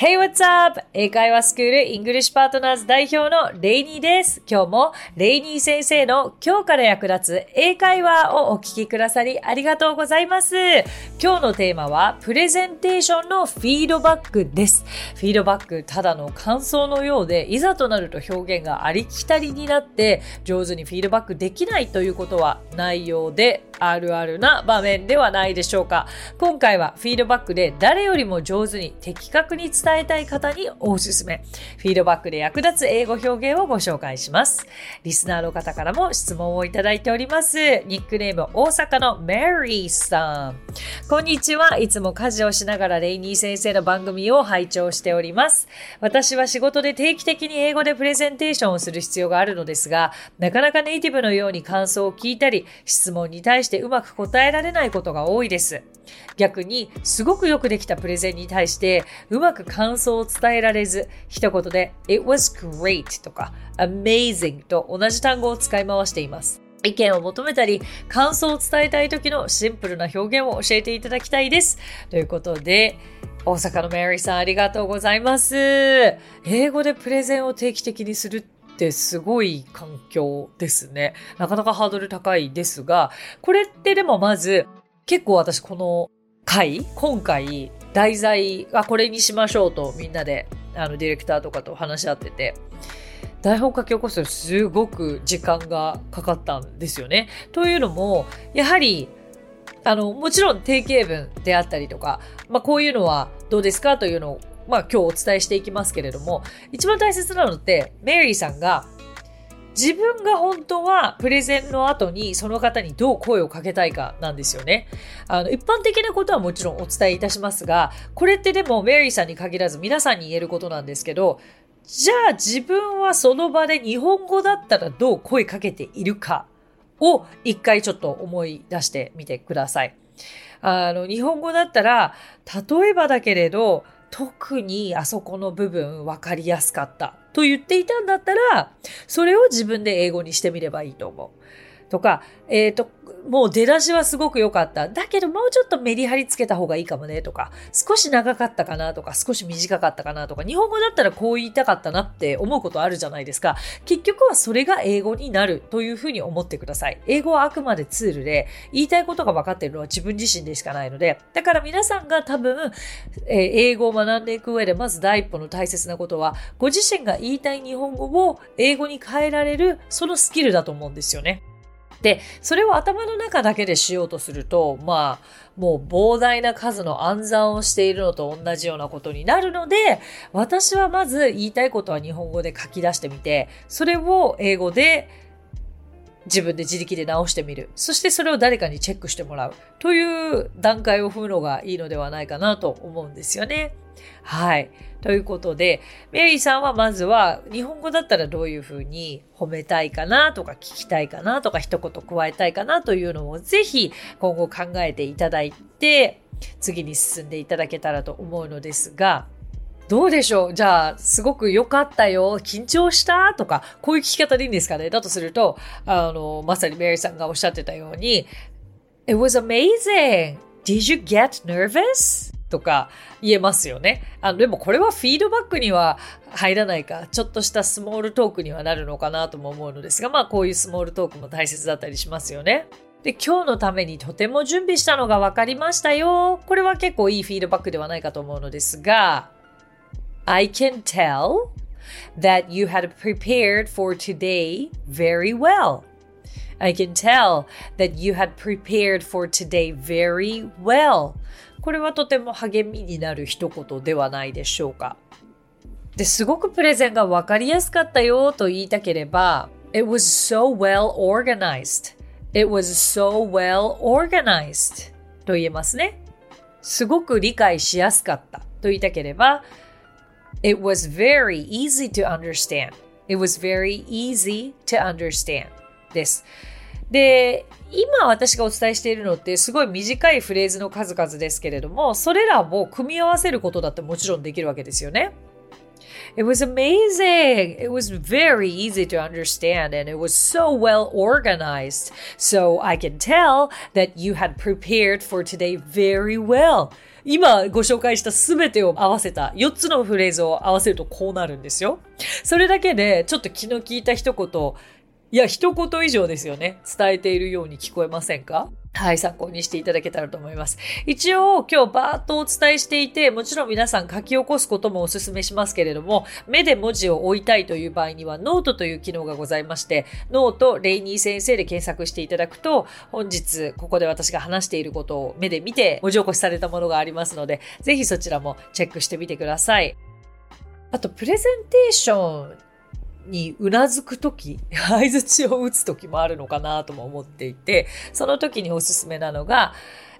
Hey, what's up? 英会話スクールイングリッシュパートナーズ代表のレイニーです。今日もレイニー先生の今日から役立つ英会話をお聞きくださりありがとうございます。今日のテーマはプレゼンテーションのフィードバックです。フィードバックただの感想のようで、いざとなると表現がありきたりになって上手にフィードバックできないということはないようであるあるな場面ではないでしょうか。今回はフィードバックで誰よりも上手に的確に伝えたい方におすすめ。フィードバックで役立つ英語表現をご紹介します。リスナーの方からも質問をいただいております。ニックネーム大阪のメリーさん。こんにちは。いつも家事をしながらレイニー先生の番組を拝聴しております。私は仕事で定期的に英語でプレゼンテーションをする必要があるのですが、なかなかネイティブのように感想を聞いたり、質問に対してうまく答えられないことが多いです。逆に、すごくよくできたプレゼンに対して、うまく感想を伝えられず、一言で、it was great とか、amazing と同じ単語を使い回しています。意見を求めたり、感想を伝えたい時のシンプルな表現を教えていただきたいです。ということで、大阪のメリーさんありがとうございます。英語でプレゼンを定期的にするってってすごい環境ですね。なかなかハードル高いですが、これってでもまず、結構私この回、今回、題材はこれにしましょうとみんなで、あの、ディレクターとかと話し合ってて、台本書き起こすのすごく時間がかかったんですよね。というのも、やはり、あの、もちろん定型文であったりとか、まあこういうのはどうですかというのを、まあ今日お伝えしていきますけれども、一番大切なのって、メリーさんが自分が本当はプレゼンの後にその方にどう声をかけたいかなんですよね。あの、一般的なことはもちろんお伝えいたしますが、これってでもメリーさんに限らず皆さんに言えることなんですけど、じゃあ自分はその場で日本語だったらどう声かけているかを一回ちょっと思い出してみてください。あの、日本語だったら、例えばだけれど、特にあそこの部分分かりやすかったと言っていたんだったら、それを自分で英語にしてみればいいと思う。とか、えっ、ー、と、もう出だしはすごく良かった。だけどもうちょっとメリハリつけた方がいいかもねとか、少し長かったかなとか、少し短かったかなとか、日本語だったらこう言いたかったなって思うことあるじゃないですか。結局はそれが英語になるというふうに思ってください。英語はあくまでツールで、言いたいことが分かっているのは自分自身でしかないので、だから皆さんが多分、えー、英語を学んでいく上で、まず第一歩の大切なことは、ご自身が言いたい日本語を英語に変えられる、そのスキルだと思うんですよね。で、それを頭の中だけでしようとすると、まあ、もう膨大な数の暗算をしているのと同じようなことになるので、私はまず言いたいことは日本語で書き出してみて、それを英語で自分で自力で直してみる。そしてそれを誰かにチェックしてもらう。という段階を踏むのがいいのではないかなと思うんですよね。はい。ということで、メリーさんはまずは日本語だったらどういうふうに褒めたいかなとか聞きたいかなとか一言加えたいかなというのをぜひ今後考えていただいて次に進んでいただけたらと思うのですが、どうでしょう？じゃあ、すごく良かったよ。緊張した？とか、こういう聞き方でいいんですかね？だとすると、あの、まさにメリーさんがおっしゃってたように、It was amazing! Did you get nervous? とか言えますよね。あの、でもこれはフィードバックには入らないか、ちょっとしたスモールトークにはなるのかなとも思うのですが、まあこういうスモールトークも大切だったりしますよね。で、今日のためにとても準備したのが分かりましたよ。これは結構いいフィードバックではないかと思うのですが、I can tell that you had prepared for today very well. I can tell that you had prepared for today very well. これはとても励みになる一言ではないでしょうか。ですごくプレゼンがわかりやすかったよと言いたければ、It was so well organized. It was so well organized と言えますね。すごく理解しやすかったと言いたければ、It was very easy to understand. It was very easy to understand です。で、今私がお伝えしているのってすごい短いフレーズの数々ですけれども、それらも組み合わせることだってもちろんできるわけですよね。It was amazing. It was very easy to understand and it was so well organized. So I can tell that you had prepared for today very well. 今ご紹介したすべてを合わせた4つのフレーズを合わせるとこうなるんですよ。それだけでちょっと気の利いた一言、いや、一言以上ですよね。伝えているように聞こえませんか？はい、参考にしていただけたらと思います。一応、今日バーッとお伝えしていて、もちろん皆さん書き起こすこともお勧めしますけれども、目で文字を追いたいという場合には、ノートという機能がございまして、note、レイニー先生で検索していただくと、本日、ここで私が話していることを目で見て、文字起こしされたものがありますので、ぜひそちらもチェックしてみてください。あと、プレゼンテーションにうなずくとき、相槌を打つときもあるのかなとも思っていて、その時におすすめなのが、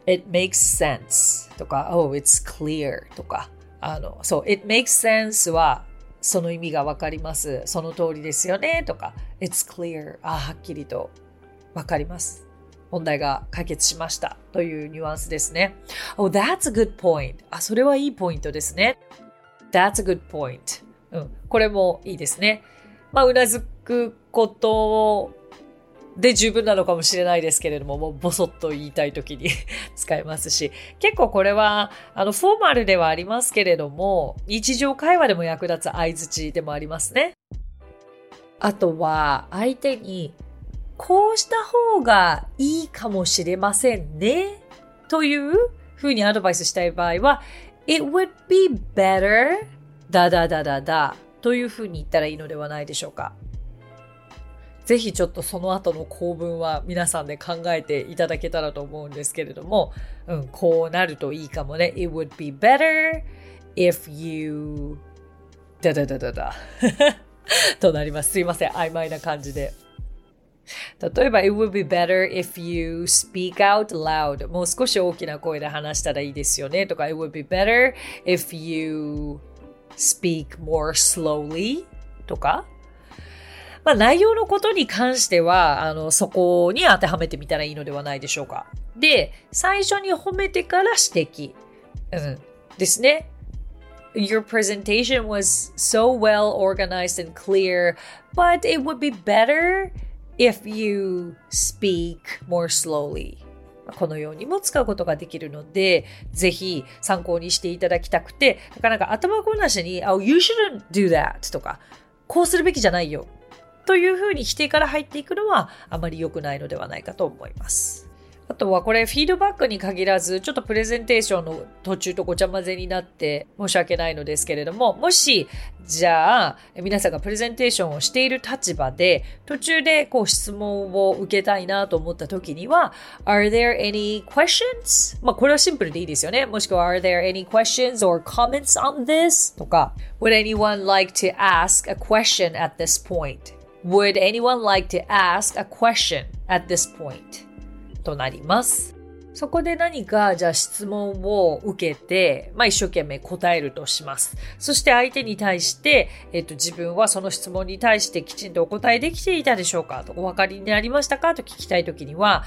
it makes sense とか、oh, it's clear とか、あの、そう、it makes sense は、その意味がわかります。その通りですよね。とか、it's clear あ、はっきりとわかります。問題が解決しました。というニュアンスですね。Oh, that's a good point. あ、それはいいポイントですね。That's a good point. うん。これもいいですね。まあ、うなずくことで十分なのかもしれないですけれども、もうボソッと言いたい時に 使えますし、結構これは、あの、フォーマルではありますけれども、日常会話でも役立つ相づちでもありますね。あとは、相手に、こうした方がいいかもしれませんね。というふうにアドバイスしたい場合は、It would be better だだだだだというふうに言ったらいいのではないでしょうか。ぜひちょっとその後の構文は皆さんで考えていただけたらと思うんですけれども、うん、こうなるといいかもね。It would be better if you だだだだだとなります。すいません。曖昧な感じで。例えば、it would be better if you speak out loud. もう少し大きな声で話したらいいですよね。とか、it would be better if you speak more slowly とか、まあ、内容のことに関しては、あの、そこに当てはめてみたらいいのではないでしょうか。で、最初に褒めてから指摘。うん。ですね。Your presentation was so well organized and clear, but it would be better if you speak more slowly. このようにも使うことができるので、ぜひ参考にしていただきたくて、なかなか頭ごなしに、oh, you shouldn't do that とか、こうするべきじゃないよというふうに否定から入っていくのはあまり良くないのではないかと思います。あとはこれフィードバックに限らず、ちょっとプレゼンテーションの途中とごちゃ混ぜになって申し訳ないのですけれども、もし、じゃあ、皆さんがプレゼンテーションをしている立場で、途中でこう質問を受けたいなと思った時には、Are there any questions? まあこれはシンプルでいいですよね。もしくは Are there any questions or comments on this? とか、Would anyone like to ask a question at this point? Would anyone like to ask a question at this point? となります。そこで何か、じゃあ質問を受けて、まあ一生懸命答えるとします。そして相手に対して、えっと自分はその質問に対してきちんとお答えできていたでしょうかとお分かりになりましたかと聞きたいときには、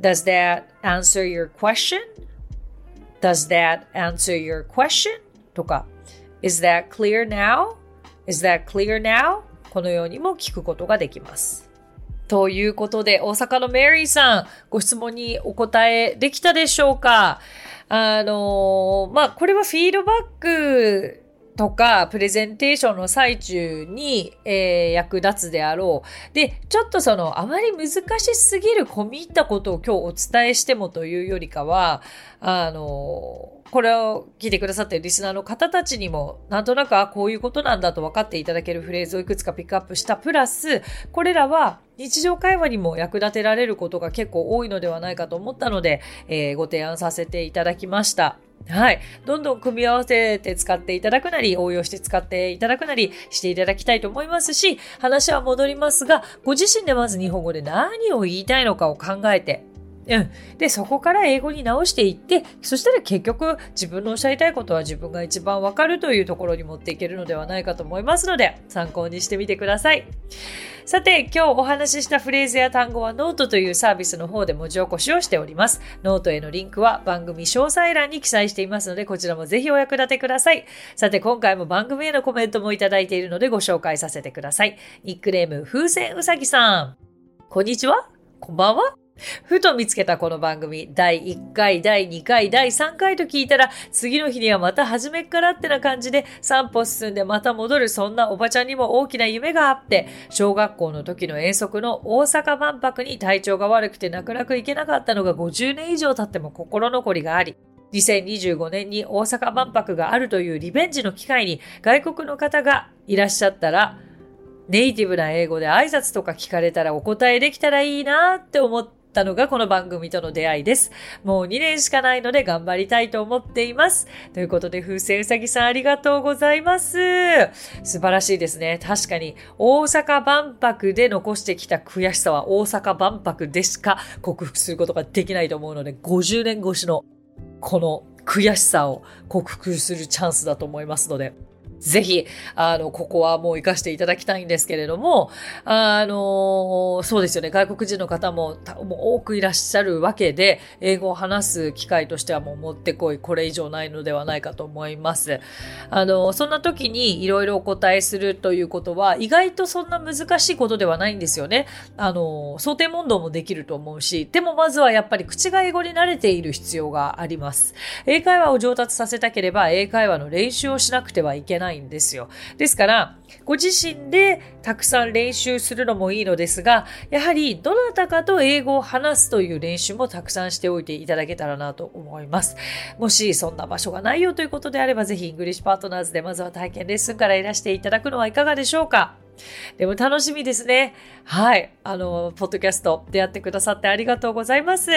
Does that answer your question?Does that answer your question? とか、Is that clear now?Is that clear now? このようにも聞くことができます。ということで、大阪のメリーさん、ご質問にお答えできたでしょうか？あのまあ、これはフィードバックとか、プレゼンテーションの最中に、えー、役立つであろう。で、ちょっとその、あまり難しすぎる込み入ったことを今日お伝えしてもというよりかは、あのこれを聞いてくださっているリスナーの方たちにも、なんとなく、あ、こういうことなんだと分かっていただけるフレーズをいくつかピックアップした。プラス、これらは日常会話にも役立てられることが結構多いのではないかと思ったので、えー、ご提案させていただきました。はい。どんどん組み合わせて使っていただくなり、応用して使っていただくなりしていただきたいと思いますし、話は戻りますが、ご自身でまず日本語で何を言いたいのかを考えて、うん。で、そこから英語に直していって、そしたら結局自分のおっしゃりたいことは自分が一番わかるというところに持っていけるのではないかと思いますので、参考にしてみてください。さて、今日お話ししたフレーズや単語はノートというサービスの方で文字起こしをしております。ノートへのリンクは番組詳細欄に記載していますので、こちらもぜひお役立てください。さて、今回も番組へのコメントもいただいているのでご紹介させてください。ニックネーム、風船うさぎさん。こんにちはこんばんはふと見つけたこの番組、第1回、第2回、第3回と聞いたら、次の日にはまた初めっからってな感じで、散歩進んでまた戻る、そんなおばちゃんにも大きな夢があって、小学校の時の遠足の大阪万博に体調が悪くて泣く泣く行けなかったのが50年以上経っても心残りがあり、2025年に大阪万博があるというリベンジの機会に外国の方がいらっしゃったら、ネイティブな英語で挨拶とか聞かれたらお答えできたらいいなって思ってったのがこの番組との出会いです。もう2年しかないので頑張りたいと思っています。ということで、風船うさぎさんありがとうございます。素晴らしいですね。確かに、大阪万博で残してきた悔しさは大阪万博でしか克服することができないと思うので、50年越しのこの悔しさを克服するチャンスだと思いますので、ぜひ、あの、ここはもう活かしていただきたいんですけれども、あの、そうですよね。外国人の方もも多くいらっしゃるわけで、英語を話す機会としてはもうもってこい、これ以上ないのではないかと思います。あの、そんな時にいろいろお答えするということは、意外とそんな難しいことではないんですよね。あの、想定問答もできると思うし、でもまずはやっぱり口が英語に慣れている必要があります。英会話を上達させたければ、英会話の練習をしなくてはいけないないんですよ。ですから、ご自身でたくさん練習するのもいいのですが、やはりどなたかと英語を話すという練習もたくさんしておいていただけたらなと思います。もしそんな場所がないよということであれば、ぜひイングリッシュパートナーズでまずは体験レッスンからいらしていただくのはいかがでしょうかでも楽しみですね。はい。あの、ポッドキャスト出会ってくださってありがとうございます。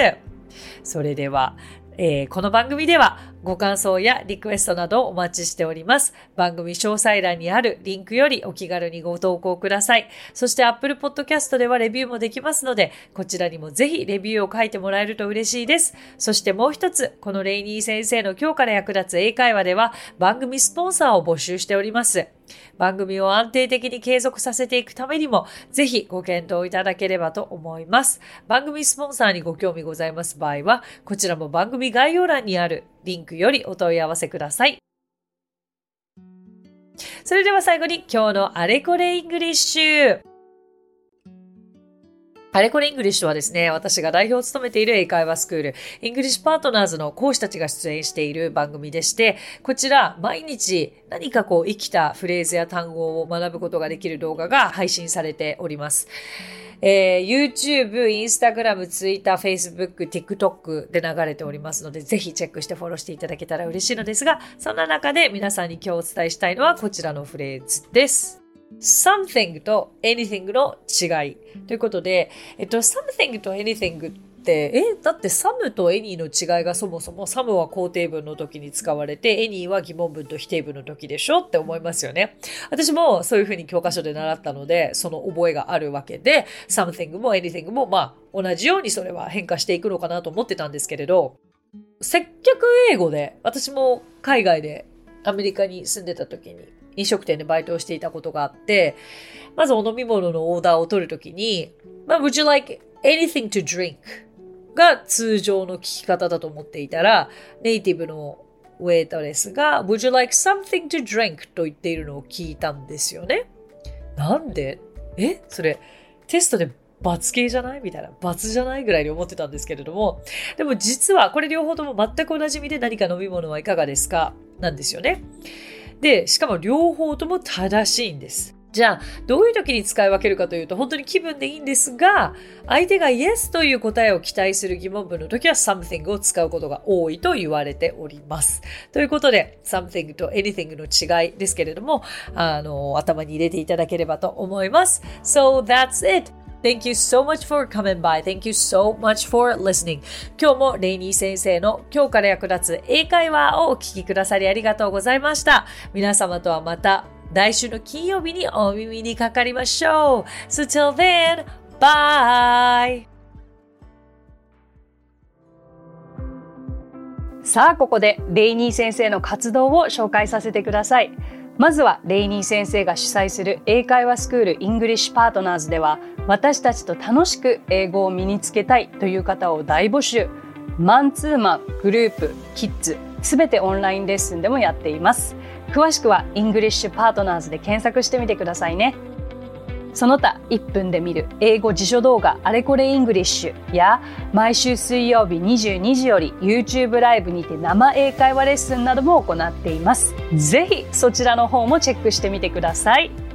それでは、えー、この番組ではご感想やリクエストなどお待ちしております。番組詳細欄にあるリンクよりお気軽にご投稿ください。そして Apple Podcast ではレビューもできますので、こちらにもぜひレビューを書いてもらえると嬉しいです。そしてもう一つ、このレイニー先生の今日から役立つ英会話では番組スポンサーを募集しております。番組を安定的に継続させていくためにも、ぜひご検討いただければと思います。番組スポンサーにご興味ございます場合は、こちらも番組概要欄にあるリンクよりお問い合わせください。それでは最後に今日のあれこれイングリッシュ。あれこれイングリッシュはですね、私が代表を務めている英会話スクール、イングリッシュパートナーズの講師たちが出演している番組でして、こちら毎日何かこう生きたフレーズや単語を学ぶことができる動画が配信されております。えー、YouTube、Instagram、Twitter、Facebook、TikTok で流れておりますので、ぜひチェックしてフォローしていただけたら嬉しいのですが、そんな中で皆さんに今日お伝えしたいのはこちらのフレーズです。something と anything の違い。ということで、えっと、something と anything って、え、だって some と any の違いがそもそも some は肯定文の時に使われて any は疑問文と否定文の時でしょって思いますよね。私もそういうふうに教科書で習ったので、その覚えがあるわけで、something も anything もまあ同じようにそれは変化していくのかなと思ってたんですけれど、接客英語で、私も海外でアメリカに住んでた時に飲食店でバイトをしていたことがあって、まずお飲み物のオーダーを取るときに、まあ、would you like anything to drink? が通常の聞き方だと思っていたら、ネイティブのウェイトレスが Would you like something to drink? と言っているのを聞いたんですよね。なんで？え？それテストで罰系じゃない？みたいな。罰じゃないぐらいに思ってたんですけれども。でも実はこれ両方とも全く同じ意味で何か飲み物はいかがですか？なんですよね。で、しかも両方とも正しいんです。じゃあ、どういう時に使い分けるかというと、本当に気分でいいんですが、相手が yes という答えを期待する疑問文の時は something を使うことが多いと言われております。ということで、something と anything の違いですけれども、あの、頭に入れていただければと思います。So that's it! Thank you so much for coming by. Thank you so much for listening. 今日もレイニー先生の今日から役立つ英会話をお聞きくださりありがとうございました。皆様とはまた来週の金曜日にお耳にかかりましょう。So till then, bye! さあ、ここでレイニー先生の活動を紹介させてください。まずはレイニー先生が主催する英会話スクールイングリッシュパートナーズでは私たちと楽しく英語を身につけたいという方を大募集。マンツーマン、グループ、キッズ、すべてオンラインレッスンでもやっています。詳しくはイングリッシュパートナーズで検索してみてくださいね。その他1分で見る英語辞書動画あれこれイングリッシュや毎週水曜日22時より YouTube ライブにて生英会話レッスンなども行っています。ぜひそちらの方もチェックしてみてください。